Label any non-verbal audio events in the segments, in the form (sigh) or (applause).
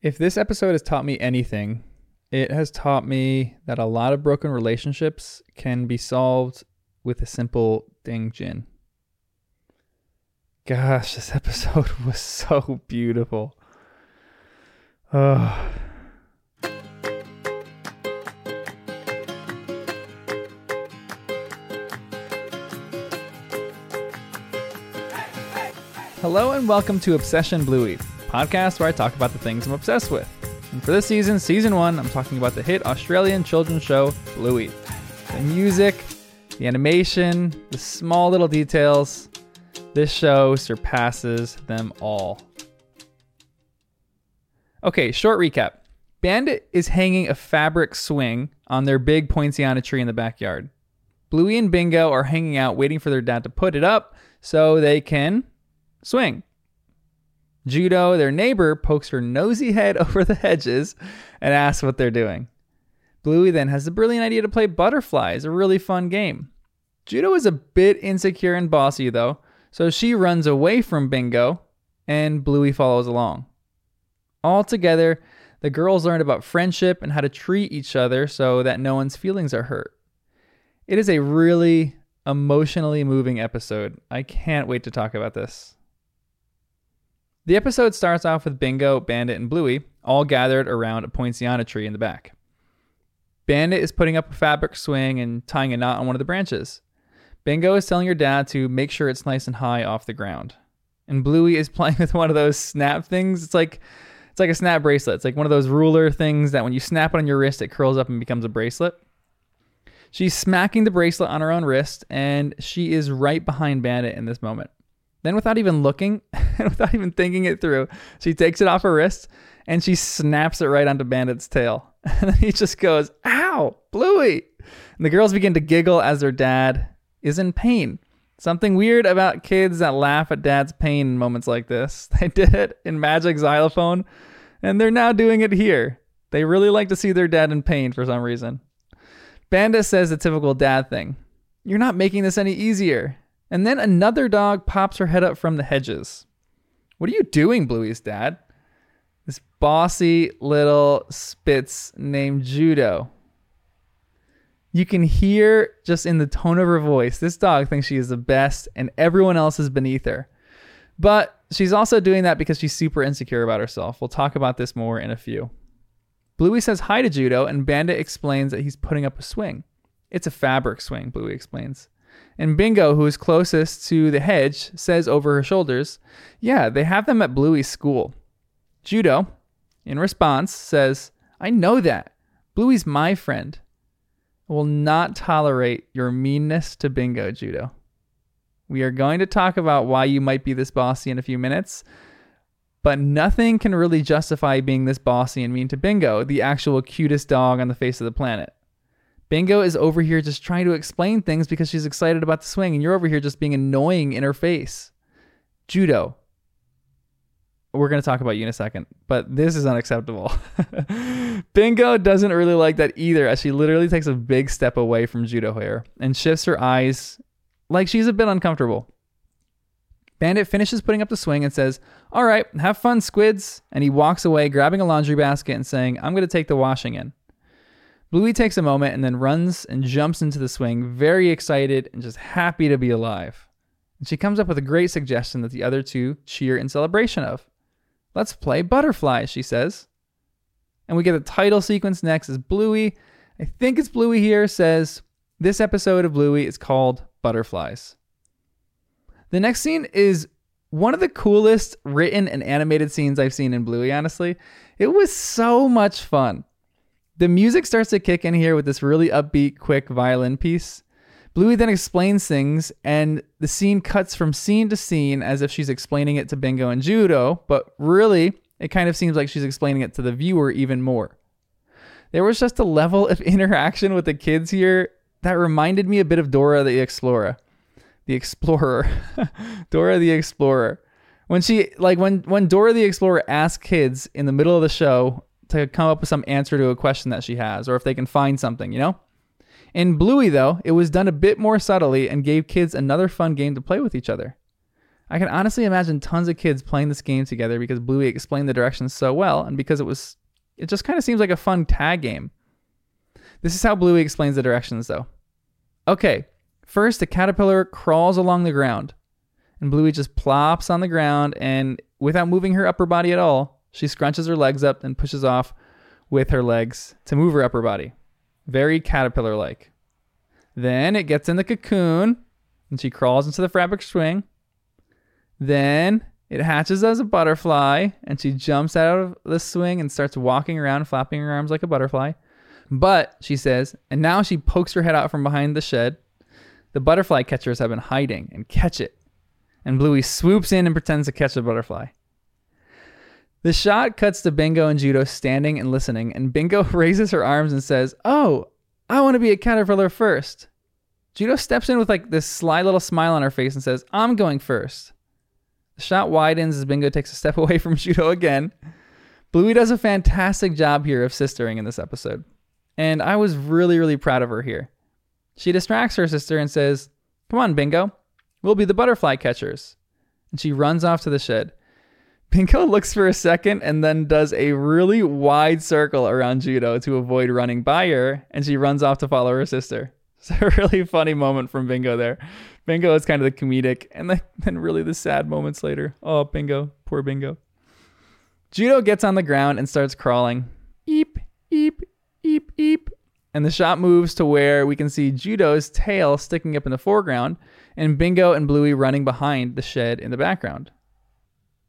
If this episode has taught me anything, it has taught me that a lot of broken relationships can be solved with a simple ding gin. Gosh, this (laughs) episode was so beautiful. Oh. Hello and welcome to Obsession Bluey, podcast where I talk about the things I'm obsessed with. And for this season, season one, I'm talking about the hit Australian children's show Bluey. The music, the animation, the small little details, this show surpasses them all. Okay, short recap. Bandit is hanging a fabric swing on their big poinciana tree in the backyard. Bluey and Bingo are hanging out waiting for their dad to put it up so they can swing. Judo, their neighbor, pokes her nosy head (laughs) over the hedges and asks what they're doing. Bluey then has the brilliant idea to play butterflies, a really fun game. Judo is a bit insecure and bossy though, so she runs away from Bingo and Bluey follows along. All together, the girls learn about friendship and how to treat each other so that no one's feelings are hurt. It is a really emotionally moving episode. I can't wait to talk about this. The episode starts off with Bingo, Bandit, and Bluey all gathered around a poinciana tree in the back. Bandit is putting up a fabric swing and tying a knot on one of the branches. Bingo is telling her dad to make sure it's nice and high off the ground. And Bluey is (laughs) playing with one of those snap things. It's like it's like a snap bracelet. It's like one of those ruler things that when you snap it on your wrist, it curls up and becomes a bracelet. She's smacking the bracelet on her own wrist, and she is right behind Bandit in this moment. Then, without even looking (laughs) and without even thinking it through, she takes it off her wrist and she snaps it right onto Bandit's tail. (laughs) And he just goes, Ow, Bluey! And the girls begin to giggle as their dad is in pain. Something weird about kids that laugh at dad's pain in moments like this. (laughs) They did it in Magic Xylophone, and they're now doing it here. They really like to see their dad in pain for some reason. Bandit says the typical dad thing You're not making this any easier. And then another dog pops her head up from the hedges. What are you doing, Bluey's dad? This bossy little spitz named Judo. You can hear just in the tone of her voice, this dog thinks she is the best and everyone else is beneath her. But she's also doing that because she's super insecure about herself. We'll talk about this more in a few. Bluey says hi to Judo, and Bandit explains that he's putting up a swing. It's a fabric swing, Bluey explains. And Bingo, who is closest to the hedge, says over her shoulders, Yeah, they have them at Bluey's school. Judo, in response, says, I know that. Bluey's my friend. I will not tolerate your meanness to Bingo, Judo. We are going to talk about why you might be this bossy in a few minutes, but nothing can really justify being this bossy and mean to Bingo, the actual cutest dog on the face of the planet. Bingo is over here just trying to explain things because she's excited about the swing, and you're over here just being annoying in her face. Judo. We're going to talk about you in a second, but this is unacceptable. (laughs) Bingo doesn't really like that either, as she literally takes a big step away from Judo here and shifts her eyes like she's a bit uncomfortable. Bandit finishes putting up the swing and says, All right, have fun, squids. And he walks away, grabbing a laundry basket and saying, I'm going to take the washing in. Bluey takes a moment and then runs and jumps into the swing, very excited and just happy to be alive. And she comes up with a great suggestion that the other two cheer in celebration of. Let's play butterflies, she says. And we get the title sequence next as Bluey, I think it's Bluey here, says, This episode of Bluey is called Butterflies. The next scene is one of the coolest written and animated scenes I've seen in Bluey, honestly. It was so much fun. The music starts to kick in here with this really upbeat, quick violin piece. Bluey then explains things, and the scene cuts from scene to scene as if she's explaining it to Bingo and Judo, but really, it kind of seems like she's explaining it to the viewer even more. There was just a level of (laughs) interaction with the kids here that reminded me a bit of Dora the Explorer. The Explorer. (laughs) Dora the Explorer. When she like when when Dora the Explorer asks kids in the middle of the show to come up with some answer to a question that she has, or if they can find something, you know? In Bluey, though, it was done a bit more subtly and gave kids another fun game to play with each other. I can honestly imagine tons of kids playing this game together because Bluey explained the directions so well and because it was it just kind of seems like a fun tag game. This is how Bluey explains the directions though. Okay, first the caterpillar crawls along the ground and Bluey just plops on the ground and without moving her upper body at all, she scrunches her legs up and pushes off with her legs to move her upper body. Very caterpillar like. Then it gets in the cocoon and she crawls into the fabric swing. Then it hatches as a butterfly and she jumps out of the swing and starts walking around, flapping her arms like a butterfly. But, she says, and now she pokes her head out from behind the shed. The butterfly catchers have been hiding and catch it. And Bluey swoops in and pretends to catch the butterfly. The shot cuts to Bingo and Judo standing and listening, and Bingo (laughs) raises her arms and says, Oh, I want to be a caterpillar first. Judo steps in with like this sly little smile on her face and says, I'm going first. The shot widens as Bingo takes a step (laughs) away from Judo again. Bluey does a fantastic job here of sistering in this episode. And I was really, really proud of her here. She distracts her sister and says, Come on, Bingo. We'll be the butterfly catchers. And she runs off to the shed. Bingo looks for a second and then does a really wide circle around Judo to avoid running by her, and she runs off to follow her sister. (laughs) It's a really funny moment from Bingo there. Bingo is kind of the comedic, and then, (laughs) then really the sad moments later. Oh, Bingo, poor Bingo. Judo gets on the ground and starts crawling. Eep, eep, eep, eep. And the shot moves to where we can see Judo's tail sticking up in the foreground and Bingo and Bluey running behind the shed in the background.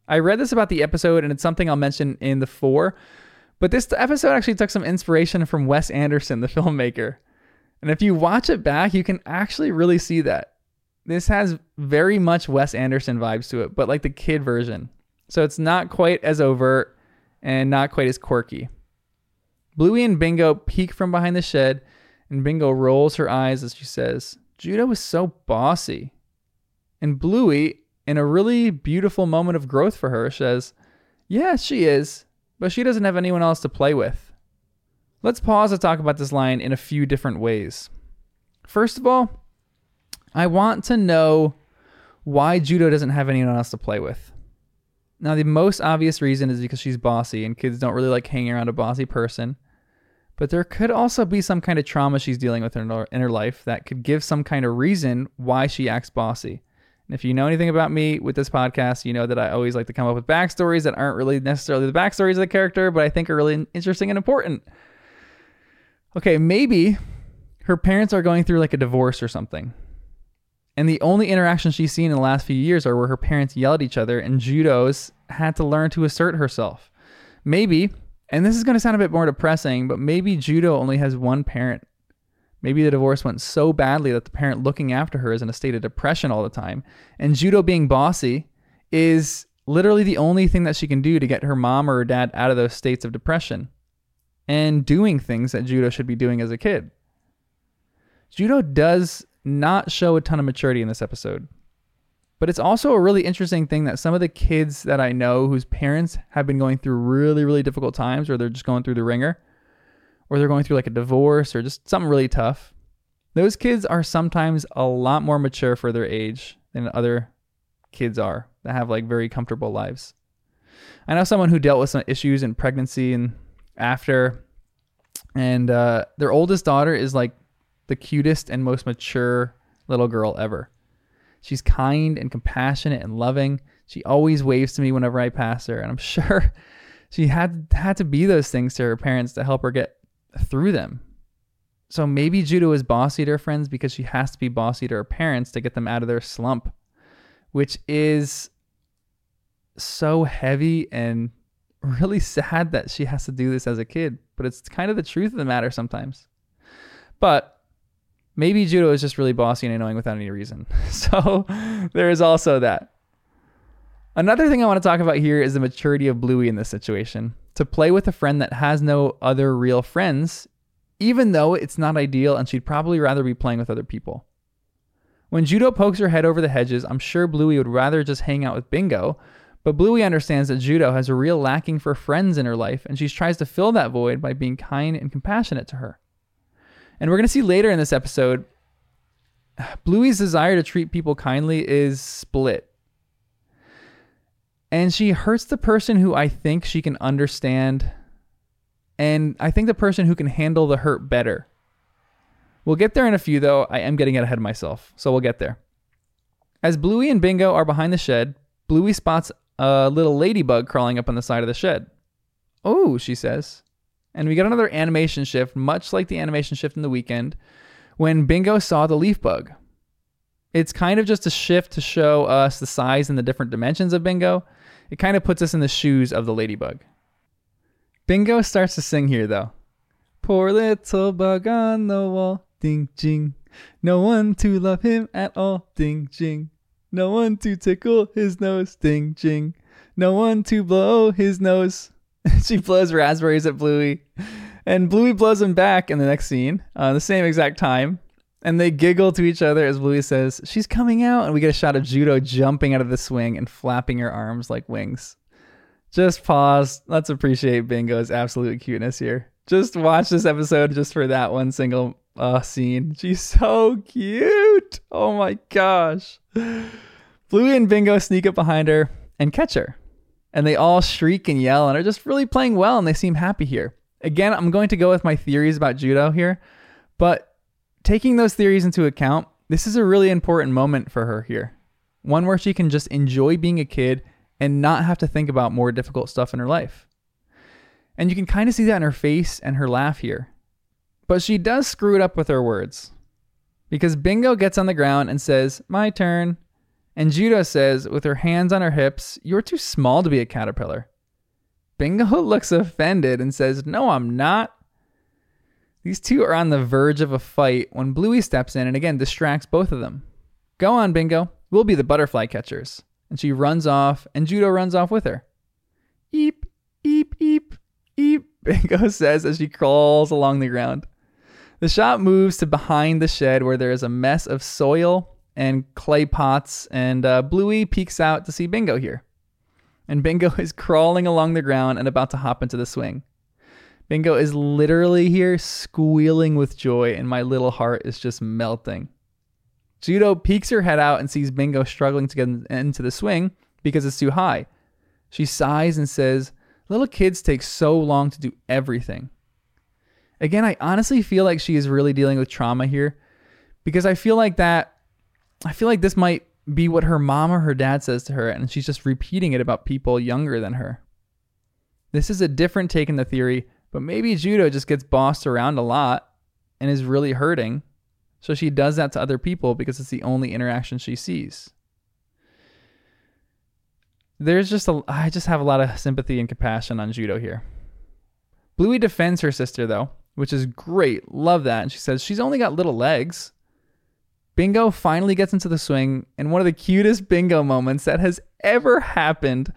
I read this about the episode, and it's something I'll mention in the four. But this episode actually took some inspiration from Wes Anderson, the (laughs) filmmaker. And if you watch it back, you can actually really see that. This has very much Wes Anderson vibes to it, but like the kid version. So it's not quite as overt and not quite as quirky. Bluey and Bingo peek from behind the shed, and Bingo rolls her eyes as she says, Judo is so bossy. And Bluey, in a really beautiful moment of growth for her, she says, Yeah, she is, but she doesn't have anyone else to play with. Let's pause to talk about this line in a few different ways. First of all, I want to know why Judo doesn't have anyone else to play with. Now, the most obvious reason is because she's bossy, and kids don't really like hanging around a bossy person. But there could also be some kind of trauma she's dealing with in her, in her life that could give some kind of reason why she acts bossy. And if you know anything about me with this podcast, you know that I always like to come up with backstories that aren't really necessarily the backstories of the character, but I think are really interesting and important. Okay, maybe her parents are going through like a divorce or something. And the only interactions she's seen in the last few years are where her parents yell at each other and Judo's had to learn to assert herself. Maybe and this is going to sound a bit more depressing, but maybe Judo only has one parent. Maybe the divorce went so badly that the parent looking after her is in a state of depression all the time. And Judo being bossy is literally the only thing that she can do to get her mom or her dad out of those states of depression and doing things that Judo should be doing as a kid. Judo does not show a ton of maturity in this episode. But it's also a really interesting thing that some of the kids that I know whose parents have been going through really, really difficult times, or they're just going through the ringer, or they're going through like a divorce or just something really tough, those kids are sometimes a lot more mature for their age than other kids are that have like very comfortable lives. I know someone who dealt with some issues in pregnancy and after, and uh, their oldest daughter is like the cutest and most mature little girl ever. She's kind and compassionate and loving. She always waves to me whenever I pass her, and I'm (laughs) sure she had had to be those things to her parents to help her get through them. So maybe Judo is bossy to her friends because she has to be bossy to her parents to get them out of their slump, which is so heavy and (laughs) really sad that she has to do this as a kid, but it's kind of the truth of the matter sometimes. But Maybe Judo is just really bossy and annoying without any reason. (laughs) So there is also that. Another thing I want to talk about here is the maturity of Bluey in this situation. To play with a friend that has no other real friends, even though it's not ideal and she'd probably rather be playing with other people. When Judo pokes her head over the hedges, I'm sure Bluey would rather just hang out with Bingo, but Bluey understands that Judo has a real lacking for friends in her life and she tries to fill that void by being kind and compassionate to her. And we're going to see later in this episode, (sighs) Bluey's desire to treat people kindly is split. And she hurts the person who I think she can understand. And I think the person who can handle the hurt better. We'll get there in a few, though. I am getting ahead of myself. So we'll get there. As Bluey and Bingo are behind the shed, Bluey spots a little ladybug crawling up on the side of the shed. Oh, she says. And we get another animation shift, much like the animation shift in the weekend, when Bingo saw the leaf bug. It's kind of just a shift to show us the size and the different dimensions of Bingo. It kind of puts us in the shoes of the ladybug. Bingo starts to sing here, though. Poor little bug on the wall, ding jing. No one to love him at all, ding jing. No one to tickle his nose, ding jing. No one to blow his nose. (laughs) she blows raspberries at Bluey. And Bluey blows him back in the next scene, uh, the same exact time. And they giggle to each other as Bluey says, She's coming out. And we get a shot of Judo jumping out of the swing and flapping her arms like wings. Just pause. Let's appreciate Bingo's absolute cuteness here. Just watch this episode just for that one single uh, scene. She's so cute. Oh my gosh. Bluey and Bingo sneak up behind her and catch her. And they all shriek and yell and are just really playing well and they seem happy here. Again, I'm going to go with my theories about judo here, but taking those theories into account, this is a really important moment for her here. One where she can just enjoy being a kid and not have to think about more difficult stuff in her life. And you can kind of see that in her face and her laugh here. But she does screw it up with her words. Because Bingo gets on the ground and says, My turn. And Judo says, with her hands on her hips, You're too small to be a caterpillar. Bingo (laughs) looks offended and says, No, I'm not. These two are on the verge of a fight when Bluey steps in and again distracts both of them. Go on, Bingo. We'll be the butterfly catchers. And she runs off, and Judo runs off with her. Eep, eep, eep, eep, (laughs) Bingo says as she crawls along the ground. The shot moves to behind the shed where there is a mess of soil and clay pots, and uh, Bluey peeks out to see Bingo here. And Bingo (laughs) is crawling along the ground and about to hop into the swing. Bingo is literally here squealing with joy, and my little heart is just melting. Judo peeks her head out and sees Bingo struggling to get into the swing because it's too high. She sighs and says, Little kids take so long to do everything. Again, I honestly feel like she is really dealing with trauma here because I feel like that I feel like this might be what her mom or her dad says to her, and she's just repeating it about people younger than her. This is a different take in the theory, but maybe Judo just gets bossed around a lot and is really hurting. So she does that to other people because it's the only interaction she sees. There's just a I just have a lot of sympathy and compassion on Judo here. Bluey defends her sister though, which is great. Love that. And she says she's only got little legs. Bingo finally gets into the swing, and one of the cutest bingo moments that has ever happened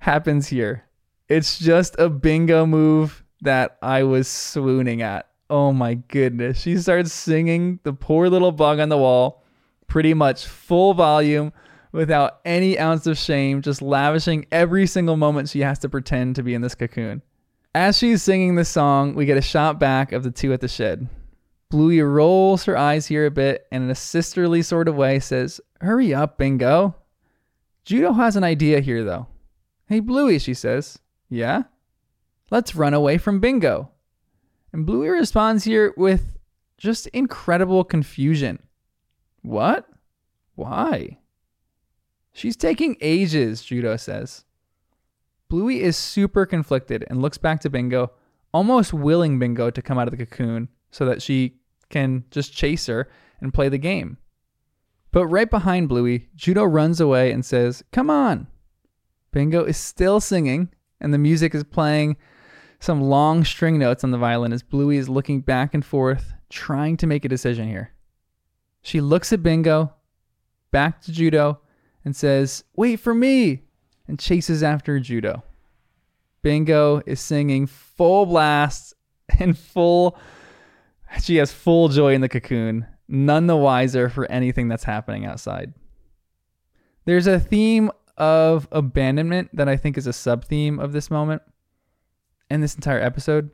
happens here. It's just a bingo move that I was swooning at. Oh my goodness. She starts singing the poor little bug on the wall, pretty much full volume without any ounce of shame, just lavishing every single moment she has to pretend to be in this cocoon. As she's singing this song, we get a shot back of the two at the shed. Bluey rolls her eyes here a bit and in a sisterly sort of way says, Hurry up, Bingo. Judo has an idea here, though. Hey, Bluey, she says. Yeah? Let's run away from Bingo. And Bluey responds here with just incredible confusion. What? Why? She's taking ages, Judo says. Bluey is super conflicted and looks back to Bingo, almost willing Bingo to come out of the cocoon so that she can just chase her and play the game. But right behind Bluey, Judo runs away and says, Come on. Bingo is still singing, and the music is playing some long string notes on the violin as Bluey is looking back and forth, trying to make a decision here. She looks at Bingo, back to Judo, and says, Wait for me, and chases after Judo. Bingo is singing full blast and full she has full joy in the cocoon, none the wiser for anything that's happening outside. There's a theme of abandonment that I think is a sub theme of this moment and this entire episode.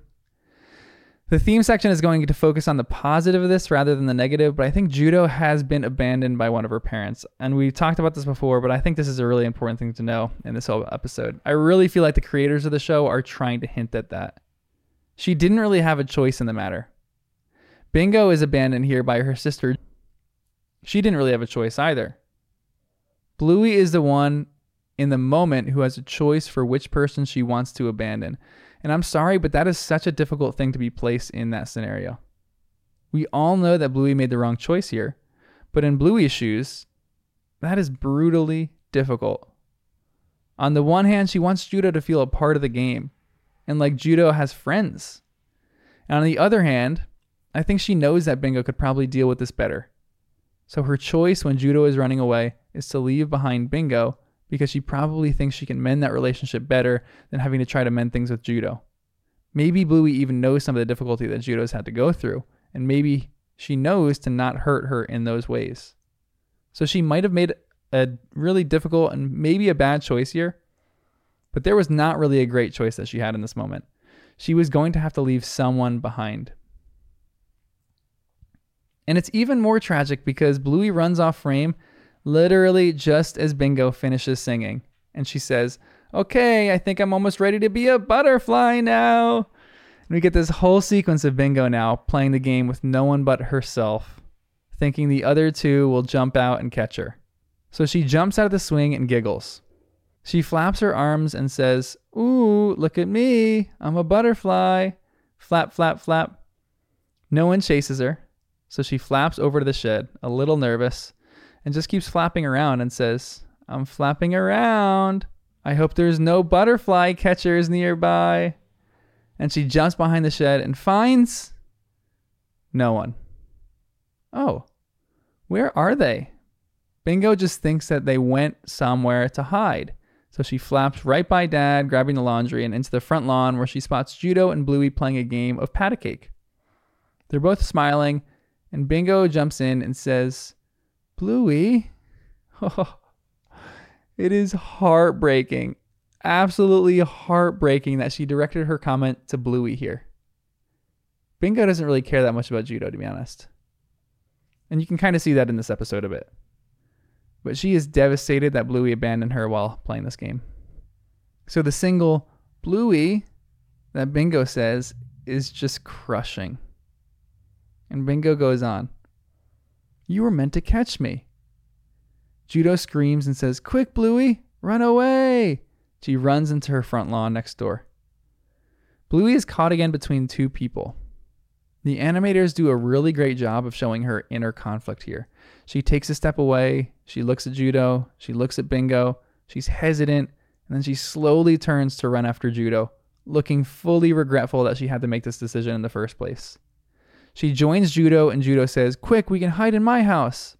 The theme section is going to focus on the positive of this rather than the negative, but I think Judo has been abandoned by one of her parents. And we've talked about this before, but I think this is a really important thing to know in this whole episode. I really feel like the creators of the show are trying to hint at that. She didn't really have a choice in the matter. Bingo is abandoned here by her sister. She didn't really have a choice either. Bluey is the one in the moment who has a choice for which person she wants to abandon. And I'm sorry, but that is such a difficult thing to be placed in that scenario. We all know that Bluey made the wrong choice here, but in Bluey's shoes, that is brutally difficult. On the one hand, she wants Judo to feel a part of the game, and like Judo has friends. And on the other hand, I think she knows that Bingo could probably deal with this better. So her choice when Judo is running away is to leave behind Bingo because she probably thinks she can mend that relationship better than having to try to mend things with Judo. Maybe Bluey even knows some of the difficulty that Judo's had to go through, and maybe she knows to not hurt her in those ways. So she might have made a really difficult and maybe a bad choice here, but there was not really a great choice that she had in this moment. She was going to have to leave someone behind. And it's even more tragic because Bluey runs off frame literally just as Bingo finishes singing. And she says, Okay, I think I'm almost ready to be a butterfly now. And we get this whole sequence of Bingo now playing the game with no one but herself, thinking the other two will jump out and catch her. So she jumps out of the swing and giggles. She flaps her arms and says, Ooh, look at me. I'm a butterfly. Flap, flap, flap. No one chases her. So she flaps over to the shed, a little nervous, and just keeps flapping around and says, I'm flapping around. I hope there's no butterfly catchers nearby. And she jumps behind the shed and finds no one. Oh, where are they? Bingo just thinks that they went somewhere to hide. So she flaps right by Dad, grabbing the laundry, and into the front lawn where she spots Judo and Bluey playing a game of pat cake. They're both smiling, and Bingo jumps in and says, Bluey. (laughs) Oh, it is heartbreaking. Absolutely heartbreaking that she directed her comment to Bluey here. Bingo doesn't really care that much about judo, to be honest. And you can kind of see that in this episode a bit. But she is devastated that Bluey abandoned her while playing this game. So the single Bluey that Bingo says is just crushing. And Bingo goes on. You were meant to catch me. Judo screams and says, Quick, Bluey, run away. She runs into her front lawn next door. Bluey is caught again between two people. The animators do a really great job of showing her inner conflict here. She takes a step away, she looks at Judo, she looks at Bingo, she's hesitant, and then she slowly turns to run after Judo, looking fully regretful that she had to make this decision in the first place. She joins Judo, and Judo says, Quick, we can hide in my house.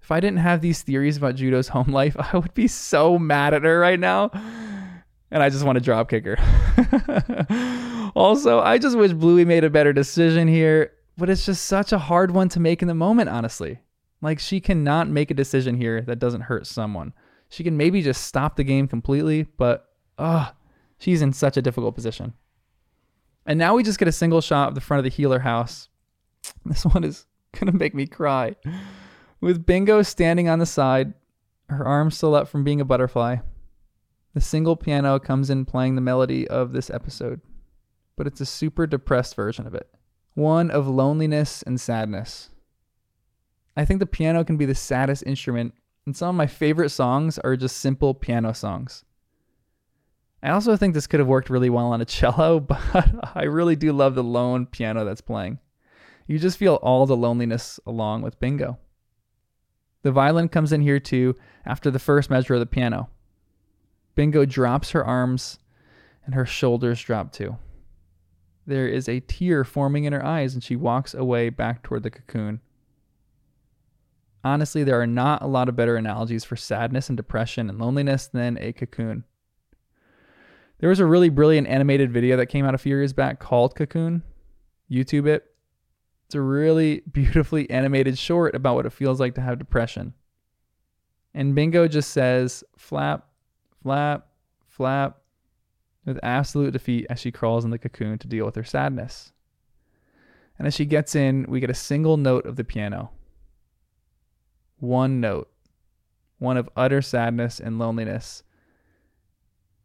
If I didn't have these theories about Judo's home life, (laughs) I would be so mad at her right now. And I just want to drop kick her. (laughs) also, I just wish Bluey made a better decision here, but it's just such a hard one to make in the moment, honestly. Like, she cannot make a decision here that doesn't hurt someone. She can maybe just stop the game completely, but, ugh, she's in such a difficult position. And now we just get a single shot of the front of the Heeler house. This (laughs) one is going to make me cry. With Bingo standing on the side, her arms still up from being a butterfly. The single piano comes in playing the melody of this episode, but it's a super depressed version of it. One of loneliness and sadness. I think the piano can be the saddest instrument, and some of my favorite songs are just simple piano songs. I also think this could have worked really well on a (laughs) cello, but I really do love the lone piano that's playing. You just feel all the loneliness along with Bingo. The violin comes in here too after the first measure of the piano. Bingo drops her arms and her shoulders drop too. There is a tear forming in her eyes and she walks away back toward the cocoon. Honestly, there are not a lot of better analogies for sadness and depression and loneliness than a cocoon. There was a really brilliant animated video that came out a few years back called Cocoon. YouTube it. It's a really (laughs) beautifully animated short about what it feels like to have depression. And Bingo just says flap, flap, flap with absolute defeat as she crawls in the cocoon to deal with her sadness. And as she gets in, we get a single note of the piano. One note, one of utter sadness and loneliness.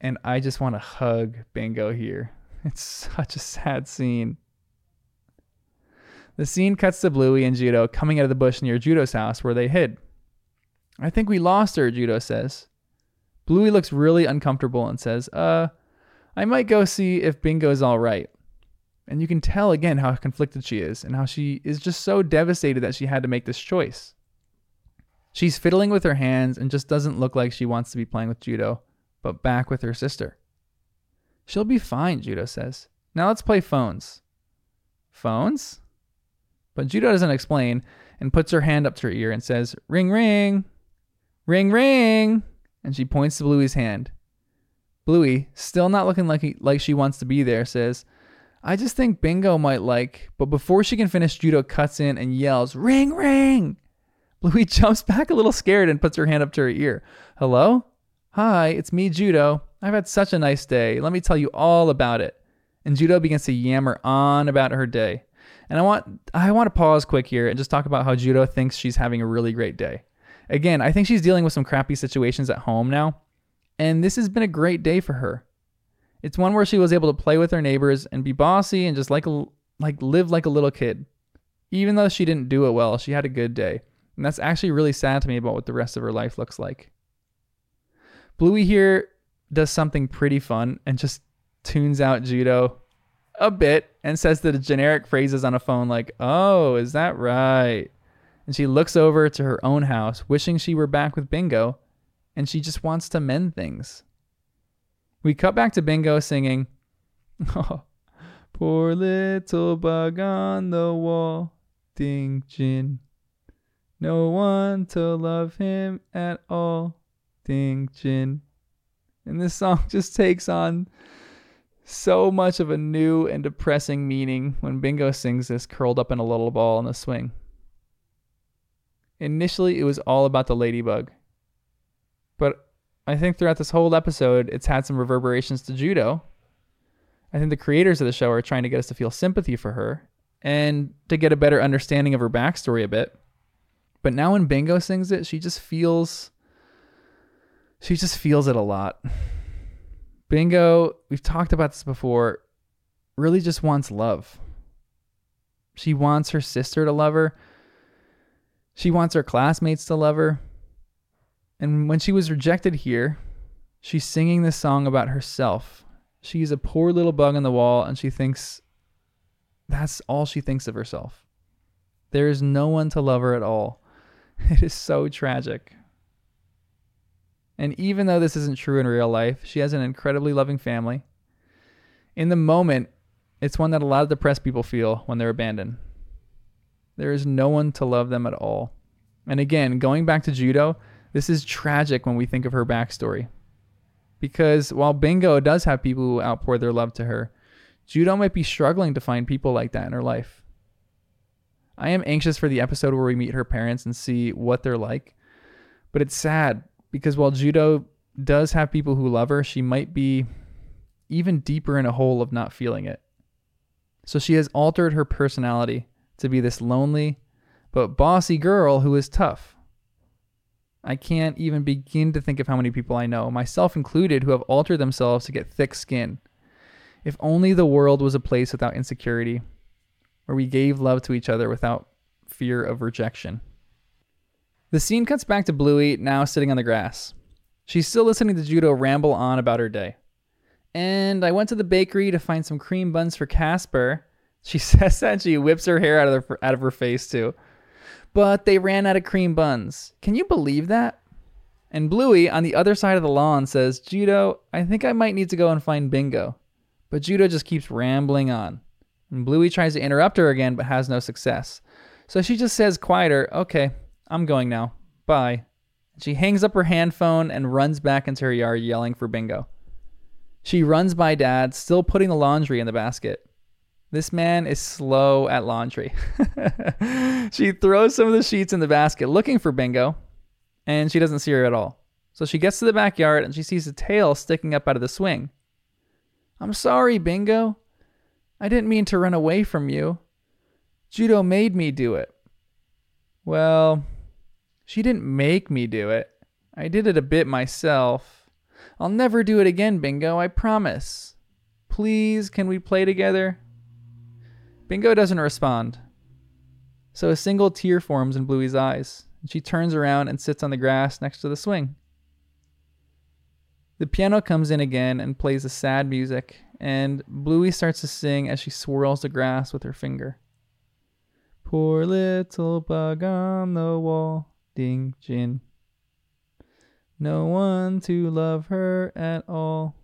And I just want to hug Bingo here. (laughs) It's such a sad scene. The scene cuts to Bluey and Judo coming out of the bush near Judo's house where they hid. I think we lost her, Judo says. Bluey looks really uncomfortable and says, Uh, I might go see if Bingo's all right. And you can tell again how conflicted she is and how she is just so devastated that she had to make this choice. She's fiddling with her hands and just doesn't look like she wants to be playing with Judo, but back with her sister. She'll be fine, Judo says. Now let's play phones. Phones? But Judo doesn't explain and puts her hand up to her ear and says, Ring, ring, ring, ring. And she points to Bluey's hand. Bluey, still not looking like, he, like she wants to be there, says, I just think Bingo might like. But before she can finish, Judo cuts in and yells, Ring, ring. Bluey (laughs) jumps back a little scared and puts her hand up to her ear. Hello? Hi, it's me, Judo. I've had such a nice day. Let me tell you all about it. And Judo begins to yammer on about her day. And I want I want to pause quick here and just talk about how Judo thinks she's having a really great day. Again, I think she's dealing with some crappy situations at home now, and this has been a great day for her. It's one where she was able to play with her neighbors and be bossy and just like a, like live like a little kid. Even though she didn't do it well, she had a good day. And that's actually really sad to me about what the rest of her life looks like. Bluey here does something pretty fun and just tunes out Judo a bit and says the generic phrases on a phone like, Oh, is that right? And she looks over to her own house, wishing she were back with Bingo, and she just wants to mend things. We cut back to Bingo singing, oh, Poor little bug on the wall, ding jin. No one to love him at all, jin. And this song (laughs) just takes on so much of a new and depressing meaning when Bingo sings this curled up in a little ball on the swing. Initially, it was all about the ladybug. But I think throughout this whole episode, it's had some reverberations to Judo. I think the creators of the show are trying to get us to feel sympathy for her and to get a better understanding of her backstory a bit. But now when Bingo sings it, she just feels she just feels it a lot. Bingo, we've talked about this before, really just wants love. She wants her sister to love her. She wants her classmates to love her. And when she was rejected here, she's singing this song about herself. She's a poor little bug on the wall, and she thinks that's all she thinks of herself. There is no one to love her at all. (laughs) It is so tragic. And even though this isn't true in real life, she has an incredibly loving family. In the moment, it's one that a lot of depressed people feel when they're abandoned. There is no one to love them at all. And again, going back to Judo, this is tragic when we think of her backstory. Because while Bingo does have people who outpour their love to her, Judo might be struggling to find people like that in her life. I am anxious for the episode where we meet her parents and see what they're like. But it's sad because while Judo does have people who love her, she might be even deeper in a hole of not feeling it. So she has altered her personality to be this lonely but bossy girl who is tough. I can't even begin to think of how many people I know, myself included, who have altered themselves to get thick skin. If only the world was a place without insecurity, where we gave love to each other without fear of rejection. The scene cuts back to Bluey, now sitting on the grass. She's still listening to Judo ramble on about her day. And I went to the bakery to find some cream buns for Casper. She (laughs) says that she whips her hair out of, her, out of her face, too. But they ran out of cream buns. Can you believe that? And Bluey, on the other side of the lawn, says, Judo, I think I might need to go and find Bingo. But Judo just keeps rambling on. And Bluey tries to interrupt her again, but has no success. So she just says quieter, Okay, I'm going now. Bye. She hangs up her hand phone and runs back into her yard yelling for Bingo. She runs by Dad, still putting the laundry in the basket. This man is slow at laundry. (laughs) she throws some of the sheets in the basket looking for Bingo, and she doesn't see her at all. So she gets to the backyard and she sees a tail sticking up out of the swing. I'm sorry, Bingo. I didn't mean to run away from you. Judo made me do it. Well, she didn't make me do it. I did it a bit myself. I'll never do it again, Bingo, I promise. Please, can we play together? Bingo doesn't respond. So a single tear forms in Bluey's eyes, and she turns around and sits on the grass next to the swing. The piano comes in again and plays the sad music, and Bluey starts to sing as she swirls the grass with her finger. Poor little bug on the wall, ding jin. No one to love her at all.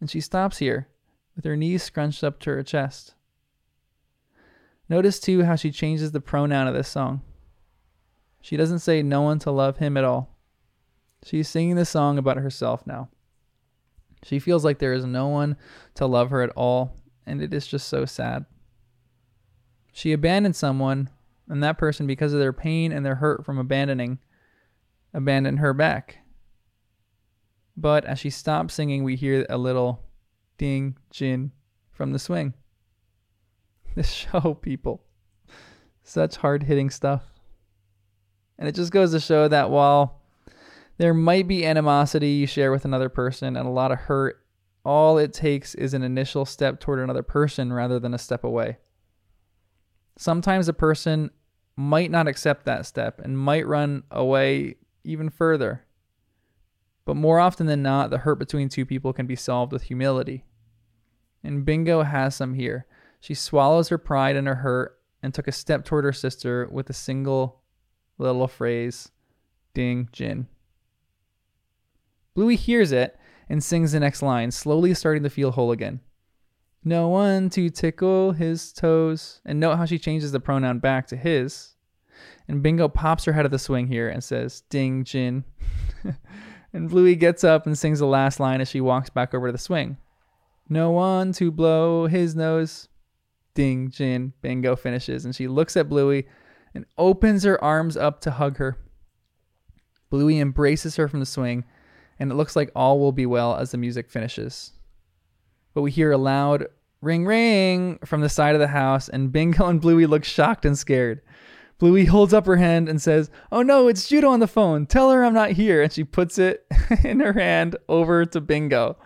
And she stops here, with her knees scrunched up to her chest. Notice too how she changes the pronoun of this song. She doesn't say no one to love him at all. She's singing the song about herself now. She feels like there is no one to love her at all, and it is just so sad. She abandoned someone, and that person, because of their pain and their hurt from abandoning, abandoned her back. But as she stops singing, we hear a little ding, jin from the swing. (laughs) This show, people. Such hard hitting stuff. And it just goes to show that while there might be animosity you share with another person and a lot of hurt, all it takes is an initial step toward another person rather than a step away. Sometimes a person might not accept that step and might run away even further. But more often than not, the hurt between two people can be solved with humility. And Bingo has some here. She swallows her pride and her hurt and took a step toward her sister with a single little phrase Ding Jin. Bluey hears it and sings the next line, slowly starting to feel whole again. No one to tickle his toes. And note how she changes the pronoun back to his. And Bingo pops her head of the swing here and says, Ding Jin. (laughs) and Bluey gets up and sings the last line as she walks back over to the swing. No one to blow his nose. Ding Jin. Bingo finishes. And she looks at Bluey and opens her arms up to hug her. Bluey embraces her from the swing, and it looks like all will be well as the music finishes. But we hear a loud ring ring from the side of the house, and Bingo and Bluey look shocked and scared. Bluey holds up her hand and says, Oh no, it's Judo on the phone. Tell her I'm not here. And she puts it (laughs) in her hand over to Bingo.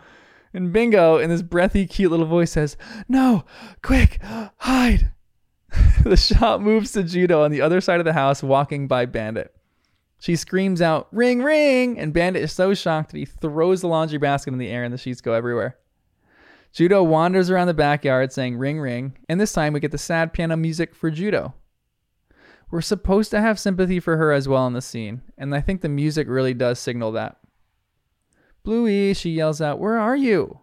And Bingo, in this breathy, cute little voice, says, No, quick, hide. (laughs) the shot moves to Judo on the other side of the house, walking by Bandit. She screams out, Ring, ring! And Bandit is so shocked that he throws the laundry basket in the air and the sheets go everywhere. Judo wanders around the backyard saying, Ring, ring. And this time we get the sad piano music for Judo. We're supposed to have sympathy for her as well in the scene, and I think the music really does signal that. Bluey, she yells out, Where are you?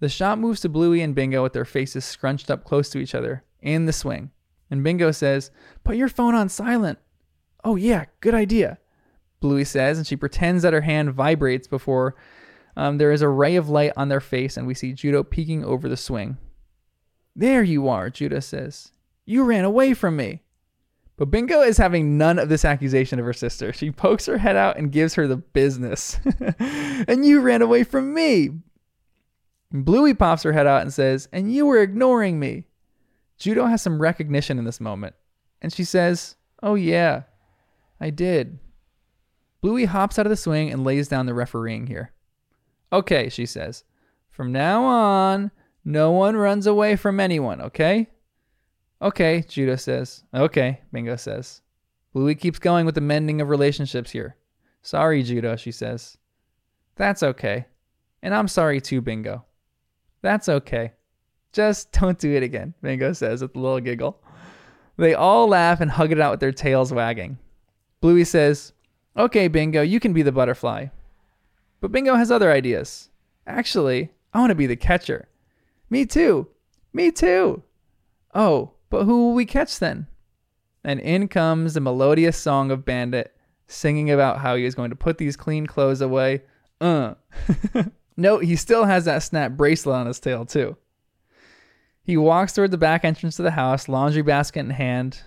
The shot moves to Bluey and Bingo with their faces scrunched up close to each other in the swing. And Bingo says, Put your phone on silent. Oh, yeah, good idea. Bluey says, and she pretends that her hand vibrates before um, there is a ray of light on their face, and we see Judo peeking over the swing. There you are, Judo says. You ran away from me. But Bingo is having none of this accusation of her sister. She pokes her head out and gives her the business. (laughs) and you ran away from me. Bluey pops her head out and says, And you were ignoring me. Judo has some recognition in this moment. And she says, Oh, yeah, I did. Bluey hops out of the swing and lays down the refereeing here. Okay, she says. From now on, no one runs away from anyone, okay? Okay, Judo says. Okay, Bingo says. Bluey keeps going with the mending of relationships here. Sorry, Judo, she says. That's okay. And I'm sorry too, Bingo. That's okay. Just don't do it again, Bingo says with a little giggle. They all laugh and hug it out with their tails wagging. Bluey says, Okay, Bingo, you can be the butterfly. But Bingo has other ideas. Actually, I want to be the catcher. Me too. Me too. Oh, but who will we catch then? And in comes the melodious song of Bandit, singing about how he is going to put these clean clothes away. Uh. (laughs) Note, he still has that snap bracelet on his tail, too. He walks toward the back entrance to the house, laundry basket in hand.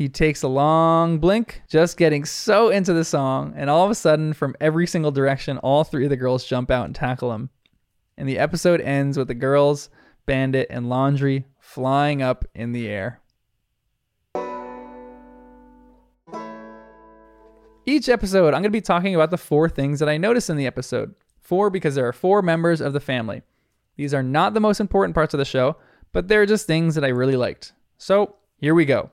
He takes a long blink, just getting so into the song, and all of a sudden, from every single direction, all three of the girls jump out and tackle him. And the episode ends with the girls Bandit, and Laundry flying up in the air. Each episode, I'm going to be talking about the four things that I noticed in the episode. Four because there are four members of the family. These are not the most important parts of the show, but they're just things that I really liked. So here we go.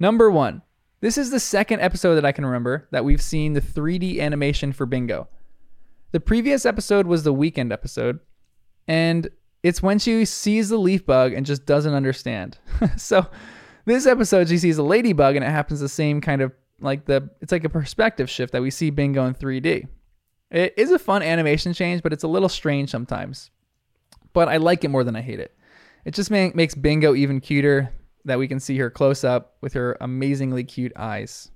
Number one. This is the second episode that I can remember that we've seen the 3D animation for Bingo. The previous episode was the weekend episode, and it's when she sees the leaf bug and just doesn't understand. (laughs) so this episode, she sees a ladybug, and it happens the same kind of like the it's like a perspective shift that we see Bingo in 3D. It is a fun animation change, but it's a little strange sometimes. But I like it more than I hate it. It just makes Bingo even cuter that we can see her close up with her amazingly cute eyes.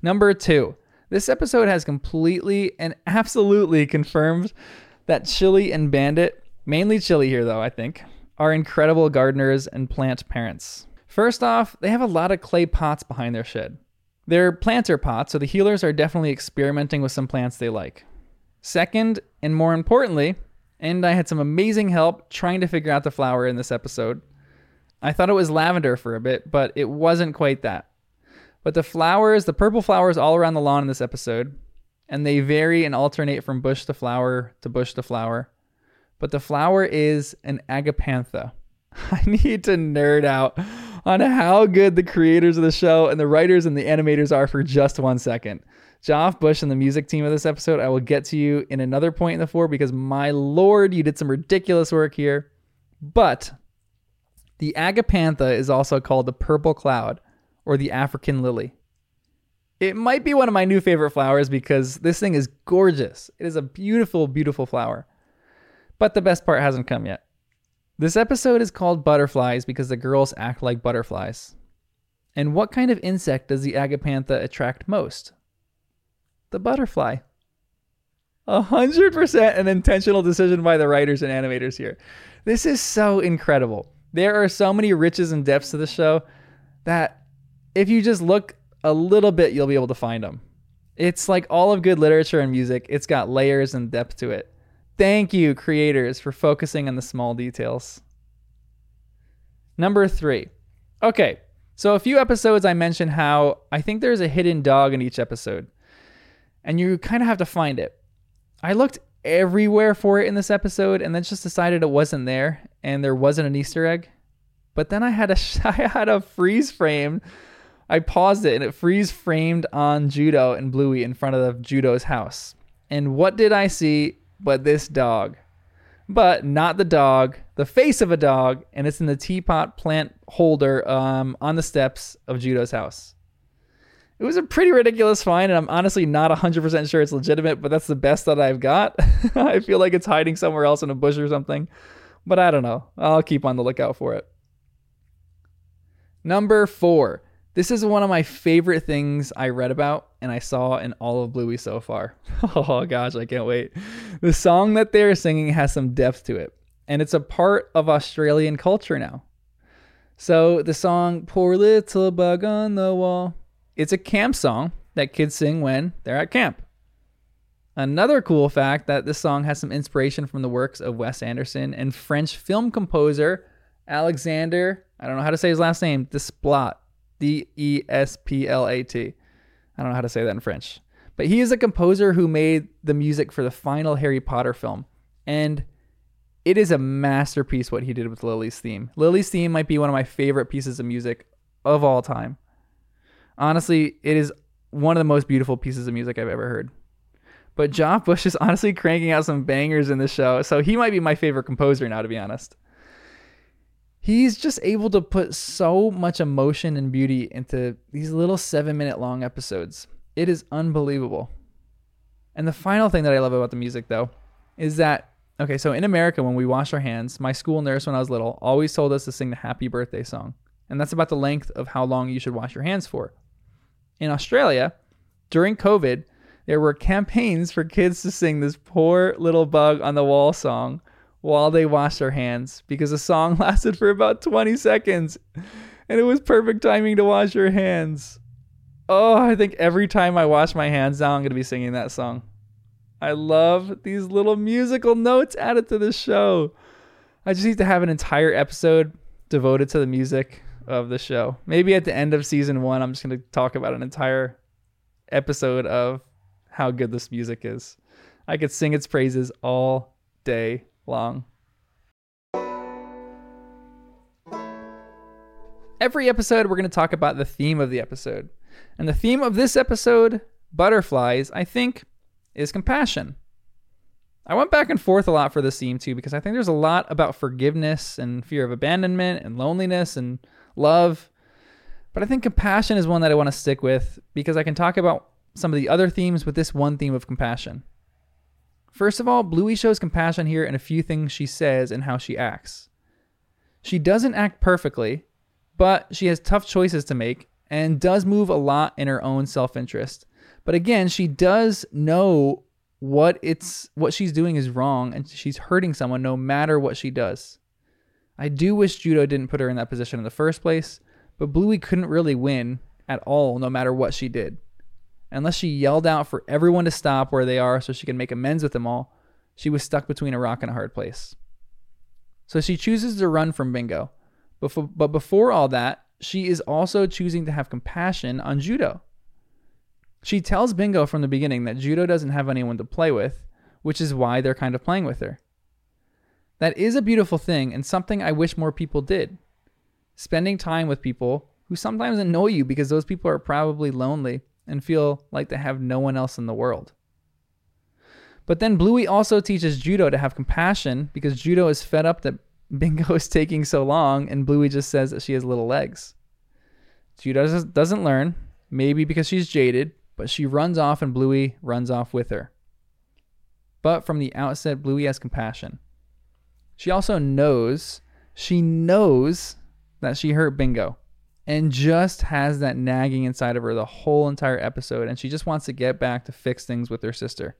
Number two, this episode has completely and absolutely confirmed that Chili and Bandit, mainly Chili here though, I think, are incredible gardeners and plant parents. First off, they have a lot of clay pots behind their shed. They're planter pots, so the Heelers are definitely experimenting with some plants they like. Second, and more importantly, and I had some amazing help trying to figure out the flower in this episode. I thought it was lavender for a bit, but it wasn't quite that. But the flowers, the purple flowers all around the lawn in this episode, and they vary and alternate from bush to flower to bush to flower. But the flower is an agapantha. (laughs) I need to nerd out on how good the creators of the show and the writers and the animators are for just one second. Joff Bush and the music team of this episode, I will get to you in another point in the four because my lord, you did some ridiculous work here. But the agapantha is also called the purple cloud or the African lily. It might be one of my new favorite flowers because this thing is gorgeous. It is a beautiful, beautiful flower. But the best part hasn't come yet. This episode is called Butterflies because the girls act like butterflies. And what kind of insect does the agapantha attract most? The butterfly. A hundred percent an intentional decision by the writers and animators here. This is so incredible. There are so many riches and depths to the show that if you just look a little bit, you'll be able to find them. It's like all of good literature and music, it's got layers and depth to it. Thank you, creators, for focusing on the small details. Number three. Okay, so a few episodes I mentioned how I think there's a hidden dog in each episode, and you kind of have to find it. I looked everywhere for it in this episode and then just decided it wasn't there and there wasn't an Easter egg. But then I had a (laughs) I had a freeze frame. I paused it and it freeze framed on Judo and Bluey in front of Judo's house. And what did I see? but this dog. But not the dog, the face of a dog, and it's in the teapot plant holder um, on the steps of Judo's house. It was a pretty ridiculous find, and I'm honestly not 100% sure it's legitimate, but that's the best that I've got. (laughs) I feel like it's hiding somewhere else in a bush or something, but I don't know. I'll keep on the lookout for it. Number four this is one of my favorite things I read about and I saw in all of Bluey so far. (laughs) oh gosh, I can't wait. The song that they're singing has some depth to it, and it's a part of Australian culture now. So the song Poor Little Bug on the Wall, it's a camp song that kids sing when they're at camp. Another cool fact that this song has some inspiration from the works of Wes Anderson and French film composer Alexander, I don't know how to say his last name, Desplat. D E S P L A T. I don't know how to say that in French. But he is a composer who made the music for the final Harry Potter film. And it is a masterpiece what he did with Lily's theme. Lily's theme might be one of my favorite pieces of music of all time. Honestly, it is one of the most beautiful pieces of music I've ever heard. But Joff (laughs) Bush is honestly cranking out some bangers in this show, so he might be my favorite composer now, to be honest he's just able to put so much emotion and beauty into these little seven minute long episodes. It is unbelievable. And the final thing that I love about the music, though, is that okay, so in America, when we wash our hands, my school nurse when I was little always told us to sing the happy birthday song. And that's about the length of how long you should wash your hands for. In Australia, during COVID, there were campaigns for kids to sing this poor little bug on the wall song while they washed their hands because the song (laughs) lasted for about 20 seconds and it was perfect timing to wash your hands. Oh, I think every time I wash my hands now, I'm going to be singing that song. I love these little musical notes added to the show. I just need to have an entire episode devoted to the music of the show. Maybe at the end of season one, I'm just going to talk about an entire episode of how good this music is. I could sing its praises all day long. Every episode, we're going to talk about the theme of the episode. And the theme of this episode, Butterflies, I think, is compassion. I went back and forth a lot for this theme too because I think there's a lot about forgiveness and fear of abandonment and loneliness and love. But I think compassion is one that I want to stick with because I can talk about some of the other themes with this one theme of compassion. First of all, Bluey shows compassion here in a few things she says and how she acts. She doesn't act perfectly, but she has tough choices to make and does move a lot in her own self-interest. But again, she does know what it's what she's doing is wrong and she's hurting someone no matter what she does. I do wish Judo didn't put her in that position in the first place, but Bluey couldn't really win at all no matter what she did. Unless she yelled out for everyone to stop where they are so she can make amends with them all, she was stuck between a rock and a hard place. So she chooses to run from Bingo. But before all that, she is also choosing to have compassion on Judo. She tells Bingo from the beginning that Judo doesn't have anyone to play with, which is why they're kind of playing with her. That is a beautiful thing and something I wish more people did. Spending time with people who sometimes annoy you because those people are probably lonely and feel like they have no one else in the world. But then Bluey also teaches Judo to have compassion because Judo is fed up that (laughs) Bingo is taking so long and Bluey just says that she has little legs. Judo doesn't learn, maybe because she's jaded, but she runs off and Bluey runs off with her. But from the outset, Bluey has compassion. She also knows, she knows that she hurt Bingo and just has that nagging inside of her the whole entire episode, and she just wants to get back to fix things with her sister.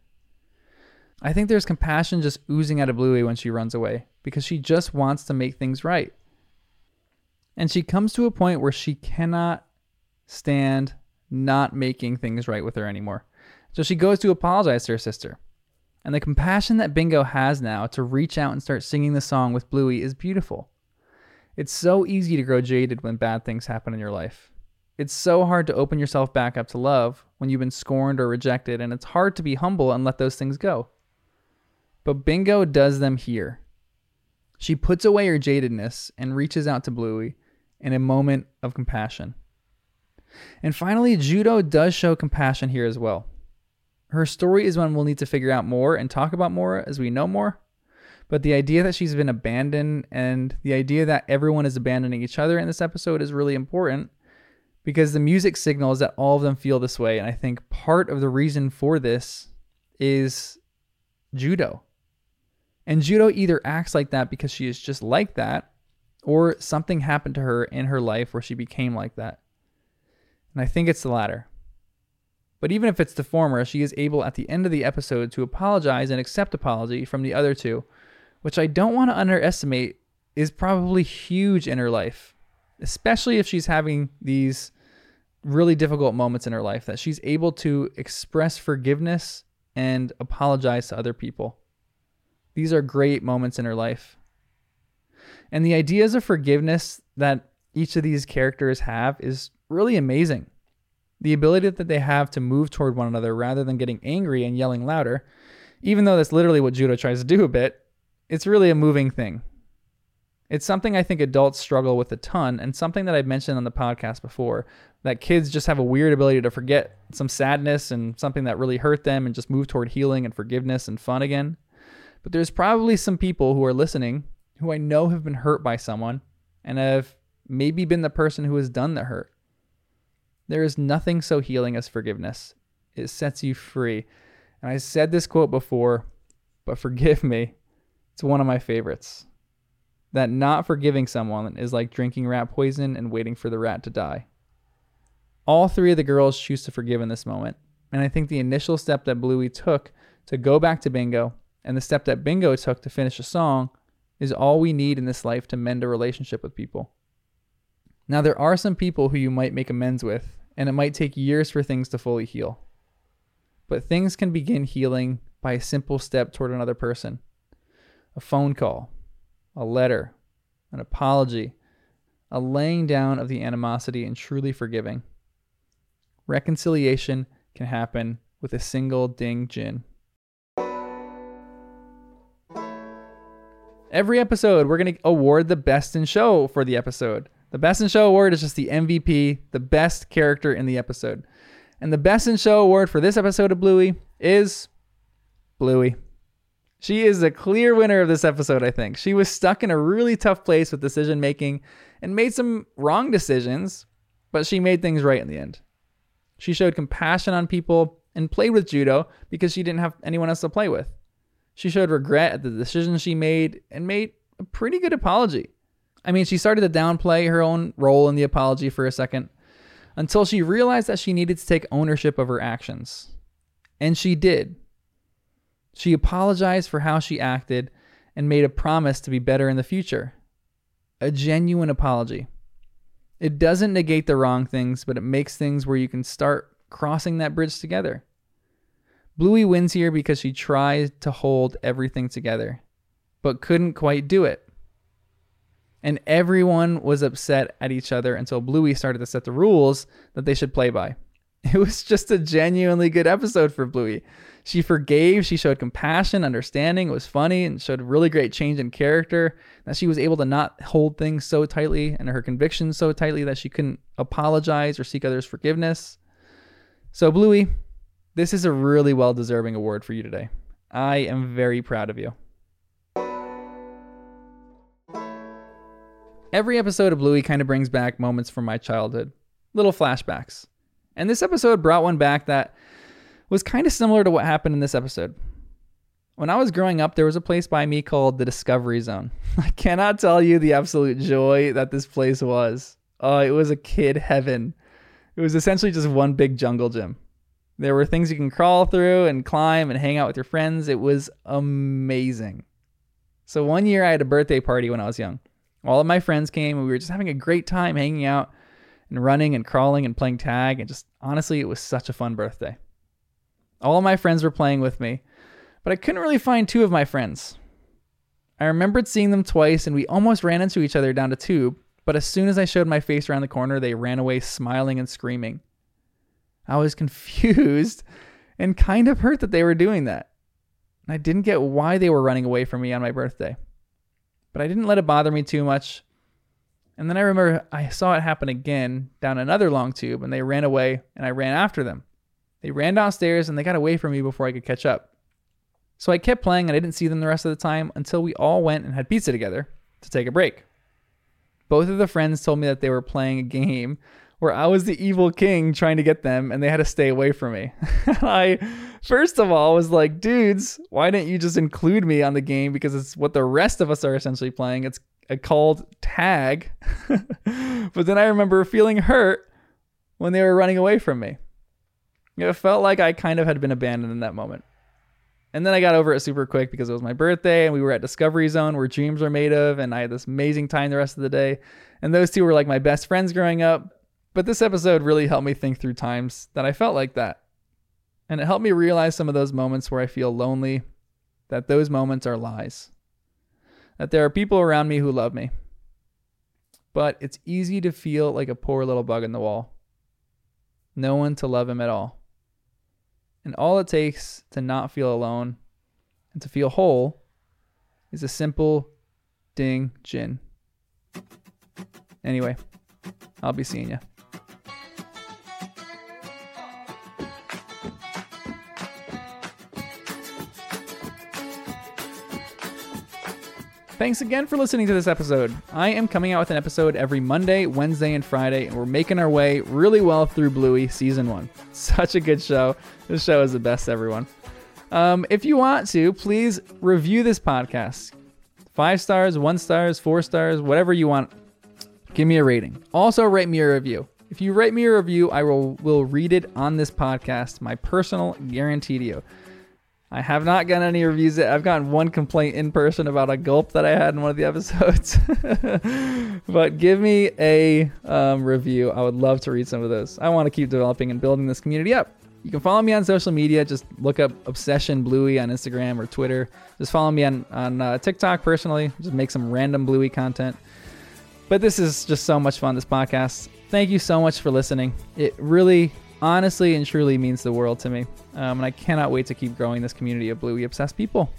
I think there's compassion just oozing out of Bluey when she runs away because she just wants to make things right. And she comes to a point where she cannot stand not making things right with her anymore. So she goes to apologize to her sister. And the compassion that Bingo has now to reach out and start singing the song with Bluey is beautiful. It's so easy to grow jaded when bad things happen in your life. It's so hard to open yourself back up to love when you've been scorned or rejected, and it's hard to be humble and let those things go. But Bingo does them here. She puts away her jadedness and reaches out to Bluey in a moment of compassion. And finally, Judo does show compassion here as well. Her story is one we'll need to figure out more and talk about more as we know more. But the idea that she's been abandoned and the idea that everyone is abandoning each other in this episode is really important because the music signals that all of them feel this way. And I think part of the reason for this is Judo. And Judo either acts like that because she is just like that, or something happened to her in her life where she became like that. And I think it's the latter. But even if it's the former, she is able at the end of the episode to apologize and accept apology from the other two, which I don't want to underestimate is probably huge in her life, especially if she's having these really difficult moments in her life, that she's able to express forgiveness and apologize to other people. These are great moments in her life. And the ideas of forgiveness that each of these characters have is really amazing. The ability that they have to move toward one another rather than getting angry and yelling louder, even though that's literally what Judo tries to do a bit, it's really a moving thing. It's something I think adults struggle with a ton, and something that I've mentioned on the podcast before that kids just have a weird ability to forget some sadness and something that really hurt them and just move toward healing and forgiveness and fun again. But there's probably some people who are listening who I know have been hurt by someone and have maybe been the person who has done the hurt. There is nothing so healing as forgiveness. It sets you free. And I said this quote before, but forgive me. It's one of my favorites. That not forgiving someone is like drinking rat poison and waiting for the rat to die. All three of the girls choose to forgive in this moment. And I think the initial step that Bluey took to go back to Bingo and the step that Bingo took to finish a song is all we need in this life to mend a relationship with people. Now, there are some people who you might make amends with, and it might take years for things to fully heal. But things can begin healing by a simple step toward another person a phone call, a letter, an apology, a laying down of the animosity, and truly forgiving. Reconciliation can happen with a single ding jin. Every episode, we're going to award the best in show for the episode. The best in show award is just the MVP, the best character in the episode. And the best in show award for this episode of Bluey is Bluey. She is a clear winner of this episode, I think. She was stuck in a really tough place with decision making and made some wrong decisions, but she made things right in the end. She showed compassion on people and played with Judo because she didn't have anyone else to play with. She showed regret at the decisions she made and made a pretty good apology. I mean, she started to downplay her own role in the apology for a second until she realized that she needed to take ownership of her actions. And she did. She apologized for how she acted and made a promise to be better in the future. A genuine apology. It doesn't negate the wrong things, but it makes things where you can start crossing that bridge together. Bluey wins here because she tried to hold everything together, but couldn't quite do it. And everyone was upset at each other until Bluey started to set the rules that they should play by. (laughs) It was just a genuinely good episode for Bluey. She forgave, she showed compassion, understanding, it was funny, and showed really great change in character. That she was able to not hold things so tightly and her convictions so tightly that she couldn't apologize or seek others' forgiveness. So, Bluey, this is a really well deserving award for you today. I am very proud of you. Every episode of Bluey kind of brings back moments from my childhood, little flashbacks. And this episode brought one back that was kind of similar to what happened in this episode. When I was growing up, there was a place by me called the Discovery Zone. (laughs) I cannot tell you the absolute joy that this place was. Oh, it was a kid heaven. It was essentially just one big jungle gym. There were things you can crawl through and climb and hang out with your friends. It was amazing. So one year I had a birthday party when I was young. All of my friends came and we were just having a great time hanging out and running and crawling and playing tag and just honestly it was such a fun birthday. All of my friends were playing with me, but I couldn't really find two of my friends. I remembered seeing them twice and we almost ran into each other down the tube, but as soon as I showed my face around the corner, they ran away smiling and screaming. I was (laughs) confused and kind of hurt that they were doing that. I didn't get why they were running away from me on my birthday. But I didn't let it bother me too much. And then I remember I saw it happen again down another long tube and they ran away and I ran after them. They ran downstairs and they got away from me before I could catch up. So I kept playing and I didn't see them the rest of the time until we all went and had pizza together to take a break. Both of the friends told me that they were playing a game where I was the evil king trying to get them and they had to stay away from me. (laughs) I, first of all, was like, dudes, why didn't you just include me on the game? Because it's what the rest of us are essentially playing. It's called tag. (laughs) but then I remember feeling hurt when they were running away from me. It felt like I kind of had been abandoned in that moment. And then I got over it super quick because it was my birthday and we were at Discovery Zone where dreams are made of. And I had this amazing time the rest of the day. And those two were like my best friends growing up. But this episode really helped me think through times that I felt like that. And it helped me realize some of those moments where I feel lonely, that those moments are lies. That there are people around me who love me. But it's easy to feel like a poor little bug in the wall. No one to love him at all. And all it takes to not feel alone and to feel whole is a simple ding jin. Anyway, I'll be seeing you. Thanks again for listening to this episode. I am coming out with an episode every Monday, Wednesday, and Friday, and we're making our way really well through Bluey season one. (laughs) Such a good show. This show is the best, everyone. Um, if you want to, please review this podcast. Five stars, one stars, four stars, whatever you want. Give me a rating. Also, write me a review. If you write me a review, I will will read it on this podcast. My personal guarantee to you. I have not gotten any reviews yet. I've gotten one complaint in person about a gulp that I had in one of the (laughs) episodes. but give me a um, review. I would love to read some of those. I want to keep developing and building this community up. You can follow me on social media. Just look up Obsession Bluey on Instagram or Twitter. Just follow me on on uh, TikTok personally. Just make some random Bluey content. But this is just so much fun. This podcast. Thank you so much for listening. It really, honestly, and truly means the world to me. Um, and I cannot wait to keep growing this community of Bluey obsessed people.